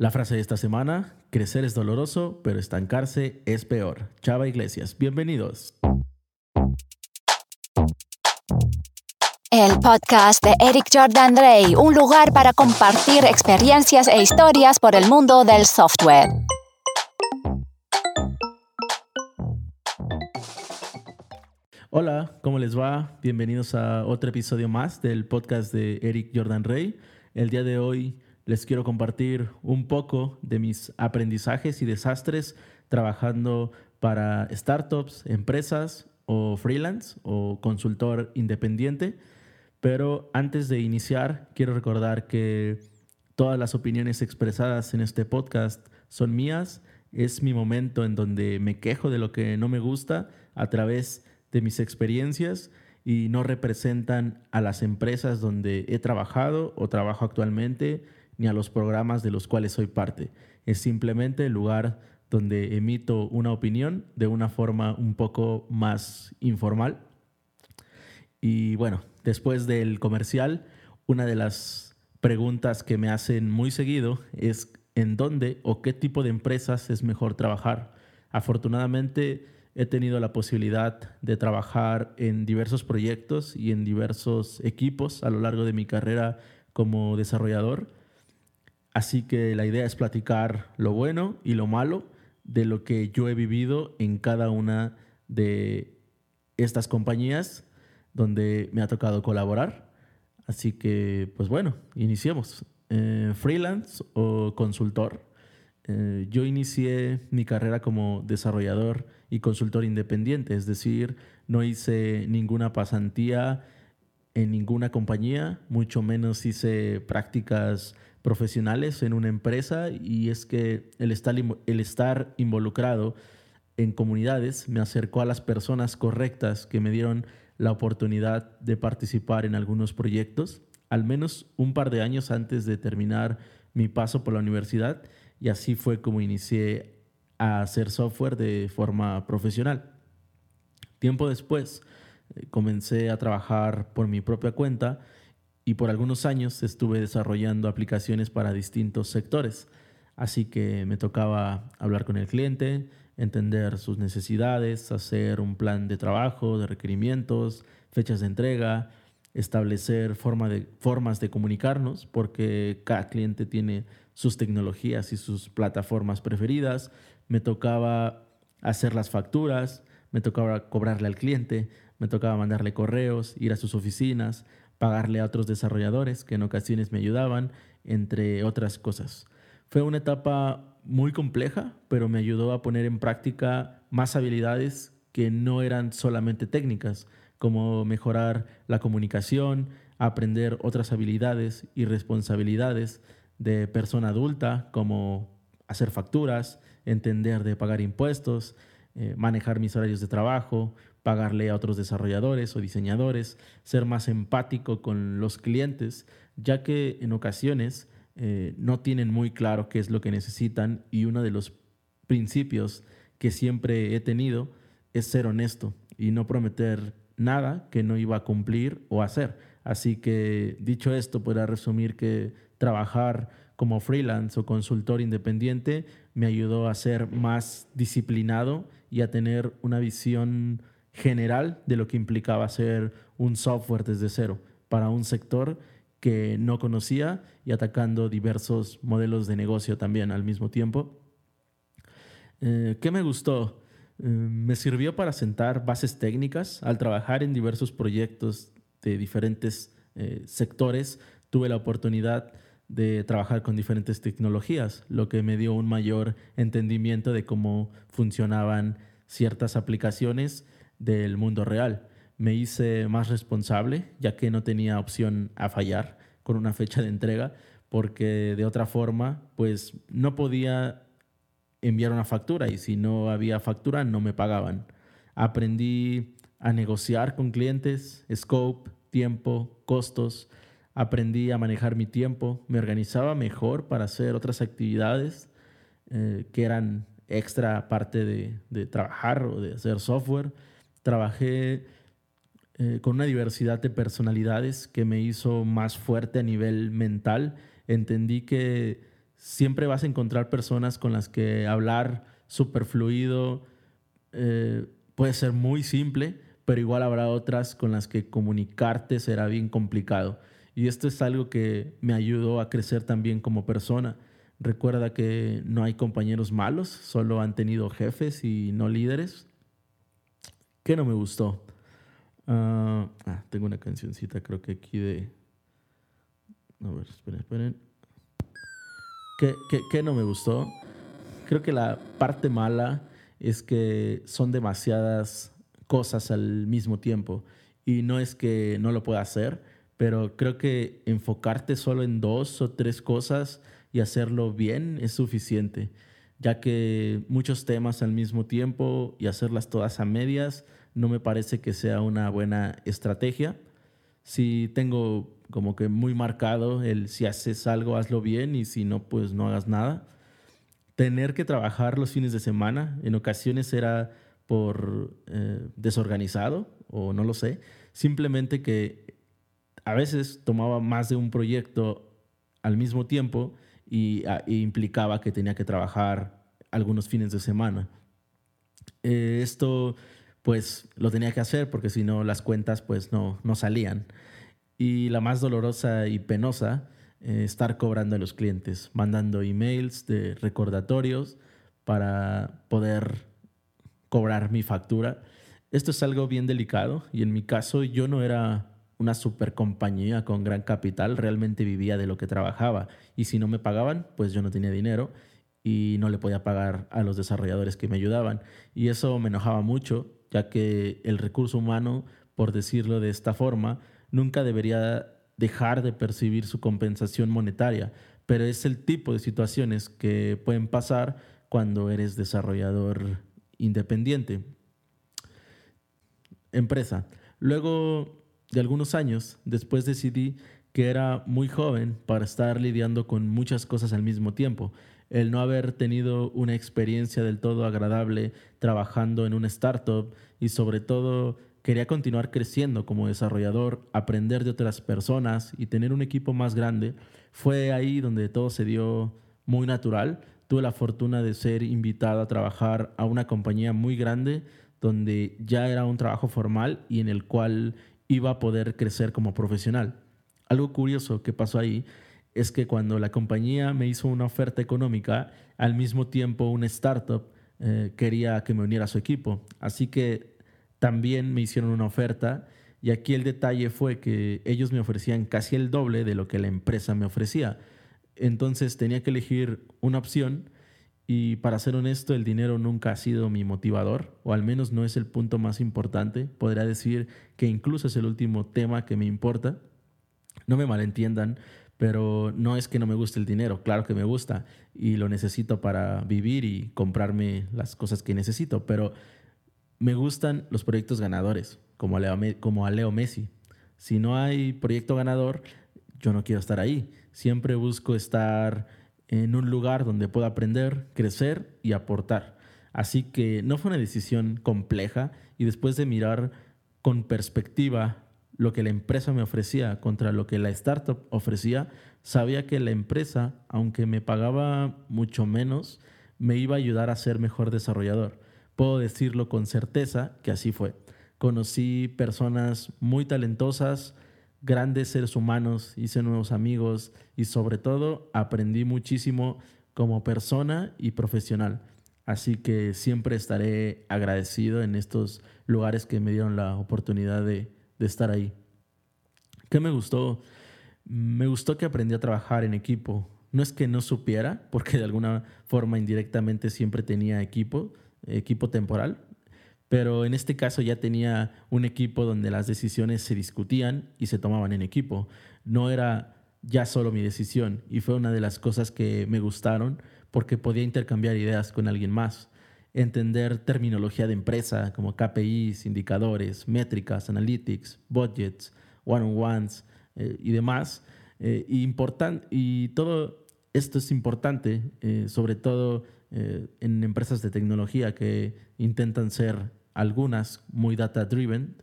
La frase de esta semana, crecer es doloroso, pero estancarse es peor. Chava Iglesias, bienvenidos. El podcast de Eric Jordan Rey, un lugar para compartir experiencias e historias por el mundo del software. Hola, ¿cómo les va? Bienvenidos a otro episodio más del podcast de Eric Jordan Rey. El día de hoy les quiero compartir un poco de mis aprendizajes y desastres trabajando para startups, empresas o freelance o consultor independiente. Pero antes de iniciar, quiero recordar que todas las opiniones expresadas en este podcast son mías. Es mi momento en donde me quejo de lo que no me gusta a través de mis experiencias y no representan a las empresas donde he trabajado o trabajo actualmente ni a los programas de los cuales soy parte. Es simplemente el lugar donde emito una opinión de una forma un poco más informal. Y bueno, después del comercial, una de las preguntas que me hacen muy seguido es en dónde o qué tipo de empresas es mejor trabajar. Afortunadamente he tenido la posibilidad de trabajar en diversos proyectos y en diversos equipos a lo largo de mi carrera como desarrollador Así que la idea es platicar lo bueno y lo malo de lo que yo he vivido en cada una de estas compañías donde me ha tocado colaborar. Así que, pues bueno, iniciemos. Eh, freelance o consultor. Eh, yo inicié mi carrera como desarrollador y consultor independiente, es decir, no hice ninguna pasantía en ninguna compañía, mucho menos hice prácticas profesionales en una empresa y es que el estar, el estar involucrado en comunidades me acercó a las personas correctas que me dieron la oportunidad de participar en algunos proyectos, al menos un par de años antes de terminar mi paso por la universidad y así fue como inicié a hacer software de forma profesional. Tiempo después eh, comencé a trabajar por mi propia cuenta y por algunos años estuve desarrollando aplicaciones para distintos sectores. Así que me tocaba hablar con el cliente, entender sus necesidades, hacer un plan de trabajo, de requerimientos, fechas de entrega, establecer forma de, formas de comunicarnos, porque cada cliente tiene sus tecnologías y sus plataformas preferidas. Me tocaba hacer las facturas, me tocaba cobrarle al cliente, me tocaba mandarle correos, ir a sus oficinas, pagarle a otros desarrolladores que en ocasiones me ayudaban, entre otras cosas. Fue una etapa muy compleja, pero me ayudó a poner en práctica más habilidades que no eran solamente técnicas, como mejorar la comunicación, aprender otras habilidades y responsabilidades de persona adulta, como hacer facturas, entender de pagar impuestos, eh, manejar mis horarios de trabajo, pagarle a otros desarrolladores o diseñadores, ser más empático con los clientes, ya que en ocasiones eh, no tienen muy claro qué es lo que necesitan y uno de los principios que siempre he tenido es ser honesto y no prometer nada que no iba a cumplir o hacer. Así que dicho esto, podrá resumir que trabajar como freelance o consultor independiente me ayudó a ser más disciplinado y a tener una visión general de lo que implicaba hacer un software desde cero para un sector que no conocía y atacando diversos modelos de negocio también al mismo tiempo. Eh, ¿Qué me gustó? Eh, me sirvió para sentar bases técnicas. Al trabajar en diversos proyectos de diferentes eh, sectores, tuve la oportunidad trabajar con diferentes tecnologías, lo que me dio un mayor entendimiento de cómo funcionaban ciertas aplicaciones del mundo real. Me hice más responsable, ya que no tenía opción a fallar con una fecha de entrega, porque de otra forma, pues no podía enviar una factura y si no había factura no me pagaban. Aprendí a negociar con clientes, scope, tiempo, costos. Aprendí a manejar mi tiempo, me organizaba mejor para hacer otras actividades eh, que eran extra parte de, trabajar o de hacer software Trabajé eh, con una diversidad de personalidades que me hizo más fuerte a nivel mental. Entendí que siempre vas a encontrar personas con las que hablar súper fluido eh, puede ser muy simple, pero igual habrá otras con las que comunicarte será bien complicado. Y esto es algo que me ayudó a crecer también como persona. Recuerda que no hay compañeros malos, solo han tenido jefes y no líderes. ¿Qué no me gustó? ah, ah tengo una cancioncita, creo que aquí de... A ver, esperen, esperen. ¿Qué, qué, qué no me gustó? Creo que la parte mala es que son demasiadas cosas al mismo tiempo. Y no es que no lo pueda hacer, pero creo que enfocarte solo en dos o tres cosas y hacerlo bien es suficiente, ya que muchos temas al mismo tiempo y hacerlas todas a medias no me parece que sea una buena estrategia. Si tengo como que muy marcado el si haces algo, hazlo bien y si no, pues no hagas nada. Tener que trabajar los fines de semana, en ocasiones era por eh, desorganizado o no lo sé, simplemente que a veces tomaba más de un proyecto al mismo tiempo y, ah, implicaba que tenía que trabajar algunos fines de semana. Eh, esto pues lo tenía que hacer porque si no las cuentas pues no, no salían. Y la más dolorosa y penosa, eh, estar cobrando a los clientes, mandando emails de recordatorios para poder cobrar mi factura. Esto es algo bien delicado y en mi caso yo no era una super compañía con gran capital, realmente vivía de lo que trabajaba y si no me pagaban, pues yo no tenía dinero y no le podía pagar a los desarrolladores que me ayudaban. Y eso me enojaba mucho, ya que el recurso humano, por decirlo de esta forma, nunca debería dejar de percibir su compensación monetaria, pero es el tipo de situaciones que pueden pasar cuando eres desarrollador independiente. Empresa. Luego de algunos años, después decidí que era muy joven para estar lidiando con muchas cosas al mismo tiempo. El no haber tenido una experiencia del todo agradable trabajando en una startup y sobre todo quería continuar creciendo como desarrollador, aprender de otras personas y tener un equipo más grande, fue ahí donde todo se dio muy natural tuve la fortuna de ser invitado a trabajar a una compañía muy grande donde ya era un trabajo formal y en el cual iba a poder crecer como profesional. Algo curioso que pasó ahí es que cuando la compañía me hizo una oferta económica, al mismo tiempo una startup eh, quería que me uniera a su equipo. Así que también me hicieron una oferta y aquí el detalle fue que ellos me ofrecían casi el doble de lo que la empresa me ofrecía. Entonces tenía que elegir una opción y para ser honesto, el dinero nunca ha sido mi motivador, o al menos no es el punto más importante. Podría decir que incluso es el último tema que me importa. No me malentiendan, pero no es que no me guste el dinero, claro que me gusta y lo necesito para vivir y comprarme las cosas que necesito, pero me gustan los proyectos ganadores, como a Leo, como a Leo Messi. Si no hay proyecto ganador, yo no quiero estar ahí. Siempre busco estar en un lugar donde pueda aprender, crecer y aportar. Así que no fue una decisión compleja y después de mirar con perspectiva lo que la empresa me ofrecía contra lo que la startup ofrecía, sabía que la empresa, aunque me pagaba mucho menos, me iba a ayudar a ser mejor desarrollador. Puedo decirlo con certeza que así fue. Conocí personas muy talentosas, grandes seres humanos, hice nuevos amigos y sobre todo aprendí muchísimo como persona y profesional. Así que siempre estaré agradecido en estos lugares que me dieron la oportunidad de, estar ahí. ¿Qué me gustó? Me gustó que aprendí a trabajar en equipo. No es que no supiera, porque de alguna forma indirectamente siempre tenía equipo, equipo temporal, pero en este caso ya tenía un equipo donde las decisiones se discutían y se tomaban en equipo. No era ya solo mi decisión y fue una de las cosas que me gustaron porque podía intercambiar ideas con alguien más, entender terminología de empresa como KPIs, indicadores, métricas, analytics, budgets, one-on-ones eh, y demás. Eh, y, y todo esto es importante, eh, sobre todo en empresas de tecnología que intentan ser algunas muy data driven.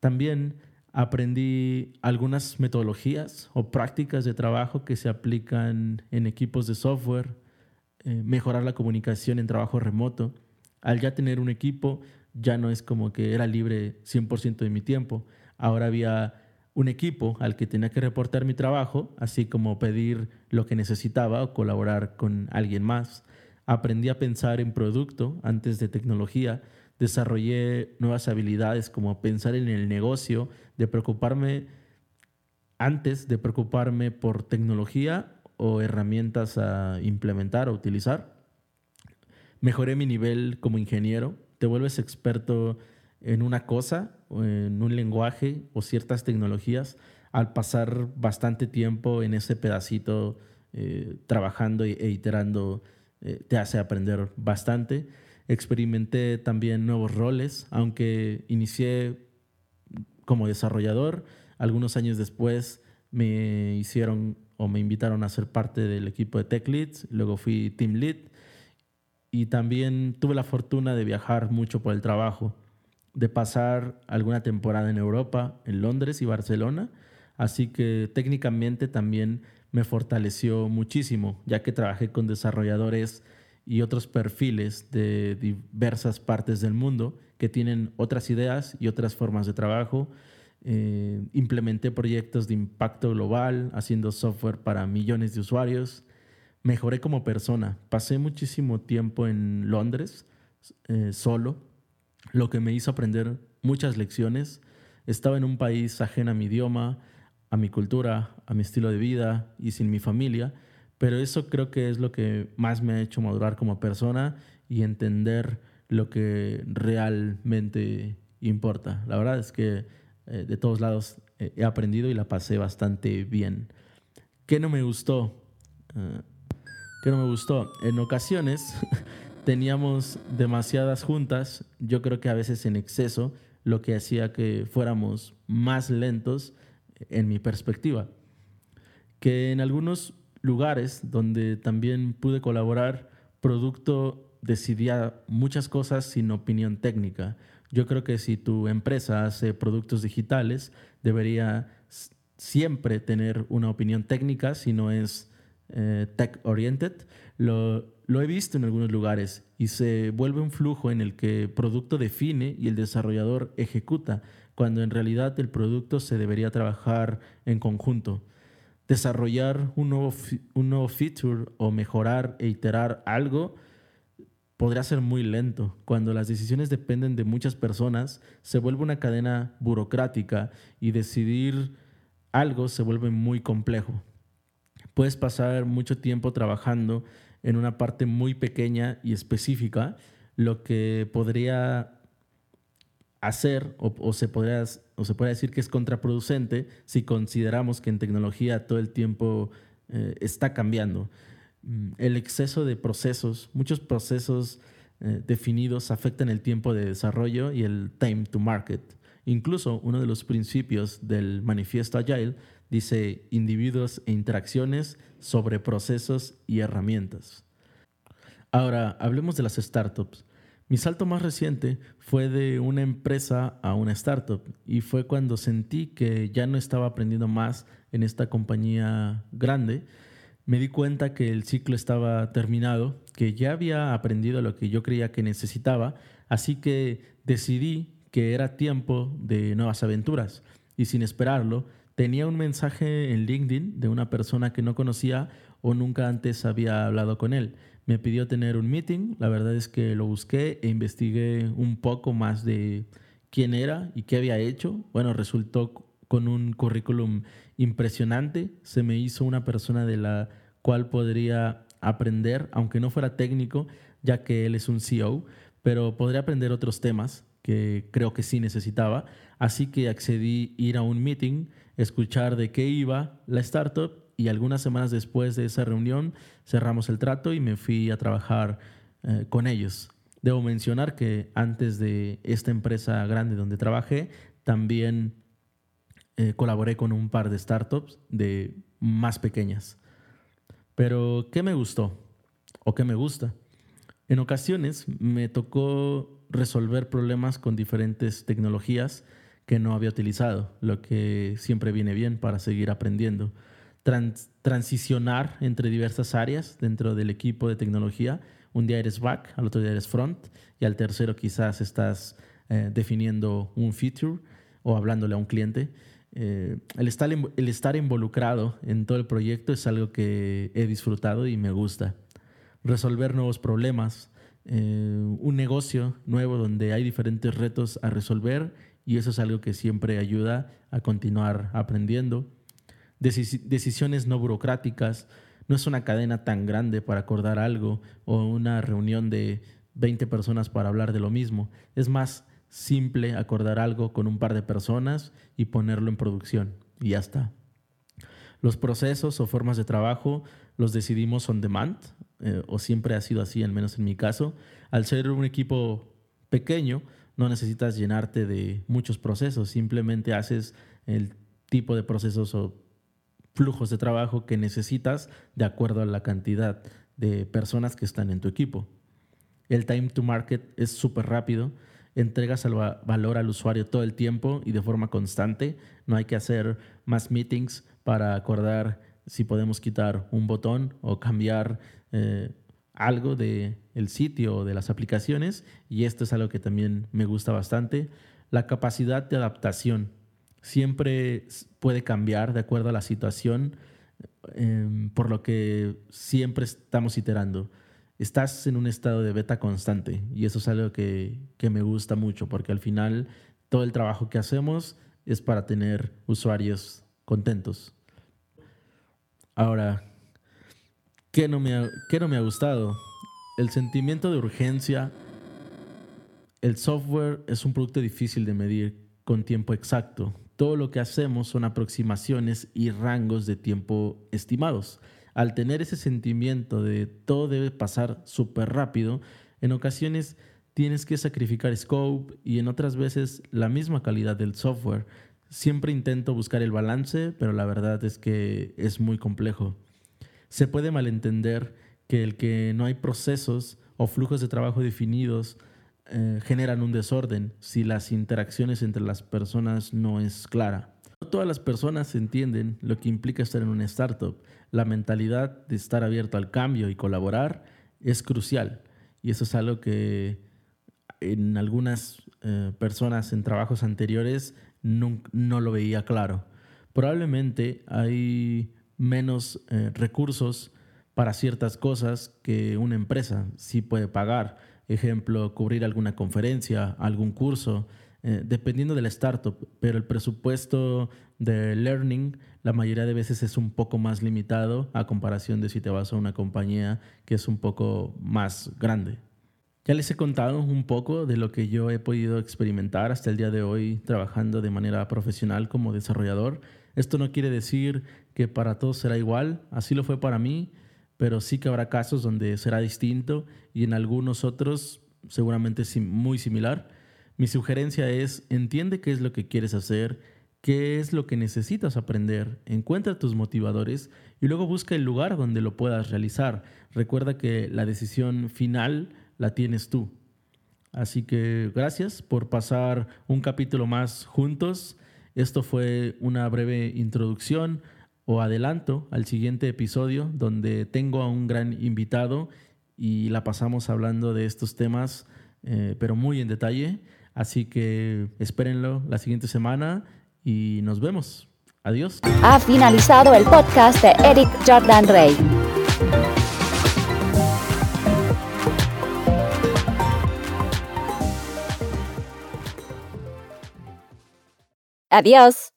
También aprendí algunas metodologías o prácticas de trabajo que se aplican en equipos de software, eh, mejorar la comunicación en trabajo remoto. Al ya tener un equipo, ya no es como que era libre 100% de mi tiempo. Ahora había un equipo al que tenía que reportar mi trabajo, así como pedir lo que necesitaba o colaborar con alguien más. Aprendí a pensar en producto antes de tecnología. Desarrollé nuevas habilidades como pensar en el negocio, de preocuparme antes de preocuparme por tecnología o herramientas a implementar o utilizar. Mejoré mi nivel como ingeniero. Te vuelves experto en una cosa, en un lenguaje o ciertas tecnologías, al pasar bastante tiempo en ese pedacito eh, trabajando e iterando, eh, te hace aprender bastante. Experimenté también nuevos roles, aunque inicié como desarrollador, algunos años después me hicieron o me invitaron a ser parte del equipo de Tech Leads, luego fui Team Lead y también tuve la fortuna de viajar mucho por el trabajo de pasar alguna temporada en Europa, en Londres y Barcelona, así que técnicamente también me fortaleció muchísimo, ya que trabajé con desarrolladores y otros perfiles de diversas partes del mundo que tienen otras ideas y otras formas de trabajo. Eh, implementé proyectos de impacto global, haciendo software para millones de usuarios. Mejoré como persona. Pasé muchísimo tiempo en Londres, eh, solo, lo que me hizo aprender muchas lecciones. Estaba en un país ajeno a mi idioma, a mi cultura, a mi estilo de vida y sin mi familia, pero eso creo que es lo que más me ha hecho madurar como persona y entender lo que realmente importa. La verdad es que eh, de todos lados eh, he aprendido y la pasé bastante bien. ¿Qué no me gustó? Uh, ¿Qué no me gustó? En ocasiones teníamos demasiadas juntas, yo creo que a veces en exceso, lo que hacía que fuéramos más lentos en mi perspectiva. Que en algunos lugares donde también pude colaborar, producto decidía muchas cosas sin opinión técnica. Yo creo que si tu empresa hace productos digitales, debería siempre tener una opinión técnica si no es eh, tech oriented. Lo, lo he visto en algunos lugares y se vuelve un flujo en el que producto define y el desarrollador ejecuta, cuando en realidad el producto se debería trabajar en conjunto. Desarrollar un nuevo, un nuevo feature o mejorar e iterar algo podría ser muy lento. Cuando las decisiones dependen de muchas personas, se vuelve una cadena burocrática y decidir algo se vuelve muy complejo. Puedes pasar mucho tiempo trabajando en una parte muy pequeña y específica, lo que podría hacer o, se, podría, o se decir que es contraproducente si consideramos que en tecnología todo el tiempo eh, está cambiando. Mm, el exceso de procesos, muchos procesos eh, definidos afectan el tiempo de desarrollo y el time to market. Incluso uno de los principios del manifiesto Agile dice individuos e interacciones sobre procesos y herramientas. Ahora, hablemos de las startups. Mi salto más reciente fue de una empresa a una startup y fue cuando sentí que ya no estaba aprendiendo más en esta compañía grande. Me di cuenta que el ciclo estaba terminado, que ya había aprendido lo que yo creía que necesitaba, así que decidí que era tiempo de nuevas aventuras. Y sin esperarlo, tenía un mensaje en LinkedIn de una persona que no conocía o nunca antes había hablado con él. Me pidió tener un meeting, la verdad es que lo busqué e investigué un poco más de quién era y qué había hecho. Bueno, resultó con un currículum impresionante, se me hizo una persona de la cual podría aprender, aunque no fuera técnico, ya que él es un CEO, pero podría aprender otros temas que creo que sí necesitaba. Así que accedí ir a un meeting, escuchar de qué iba la startup y algunas semanas después de esa reunión cerramos el trato y me fui a trabajar eh, con ellos. Debo mencionar que antes de esta empresa grande donde trabajé, también eh, colaboré con un par de startups de más pequeñas. Pero, ¿qué me gustó? ¿O qué me gusta? En ocasiones me tocó resolver problemas con diferentes tecnologías que no había utilizado, lo que siempre viene bien para seguir aprendiendo. Transicionar entre diversas áreas dentro del equipo de tecnología. Un día eres back, al otro día eres front y al tercero quizás estás eh, definiendo un feature o hablándole a un cliente. Eh, el, estar, el estar involucrado en todo el proyecto es algo que he disfrutado y me gusta. Resolver nuevos problemas, eh, un negocio nuevo donde hay diferentes retos a resolver y eso es algo que siempre ayuda a continuar aprendiendo. Decisiones no burocráticas, no es una cadena tan grande para acordar algo o una reunión de 20 personas para hablar de lo mismo. Es más simple acordar algo con un par de personas y ponerlo en producción y ya está. Los procesos o formas de trabajo los decidimos on demand, eh, o siempre ha sido así, al menos en mi caso. Al ser un equipo pequeño, no necesitas llenarte de muchos procesos, simplemente haces el tipo de procesos o flujos de trabajo que necesitas de acuerdo a la cantidad de personas que están en tu equipo. El time to market es súper rápido, entregas el valor al usuario todo el tiempo y de forma constante. No hay que hacer más meetings para acordar si podemos quitar un botón o cambiar eh, algo del el sitio o de las aplicaciones. Y esto es algo que también me gusta bastante. La capacidad de adaptación siempre puede cambiar de acuerdo a la situación, em, por lo que siempre estamos iterando. Estás en un estado de beta constante y eso es algo que, que me gusta mucho porque al final todo el trabajo que hacemos es para tener usuarios contentos. Ahora, ¿qué no me ha, no me ha gustado? El sentimiento de urgencia. El software es un producto difícil de medir con tiempo exacto. Todo lo que hacemos son aproximaciones y rangos de tiempo estimados. Al tener ese sentimiento de todo debe pasar súper rápido, en ocasiones tienes que sacrificar scope y en otras veces la misma calidad del software. Siempre intento buscar el balance, pero la verdad es que es muy complejo. Se puede malentender que el que no hay procesos o flujos de trabajo definidos eh, generan un desorden si las interacciones entre las personas no es clara. No todas las personas entienden lo que implica estar en una startup. La mentalidad de estar abierto al cambio y colaborar es crucial. Y eso es algo que en algunas eh, personas en trabajos anteriores no, lo veía claro. Probablemente hay menos eh, recursos para ciertas cosas que una empresa sí puede pagar. Ejemplo, cubrir alguna conferencia, algún curso, eh, dependiendo de la startup. Pero el presupuesto de learning la mayoría de veces es un poco más limitado a comparación de si te vas a una compañía que es un poco más grande. Ya les he contado un poco de lo que yo he podido experimentar hasta el día de hoy trabajando de manera profesional como desarrollador. Esto no quiere decir que para todos será igual, así lo fue para mí, pero sí que habrá casos donde será distinto y en algunos otros seguramente muy similar. Mi sugerencia es, entiende qué es lo que quieres hacer, qué es lo que necesitas aprender, encuentra tus motivadores y luego busca el lugar donde lo puedas realizar. Recuerda que la decisión final la tienes tú. Así que gracias por pasar un capítulo más juntos. Esto fue una breve introducción o adelanto al siguiente episodio donde tengo a un gran invitado y la pasamos hablando de estos temas, eh, pero muy en detalle. Así que espérenlo la siguiente semana y nos vemos. Adiós. Ha finalizado el podcast de Eric Jordan Rey. Adiós.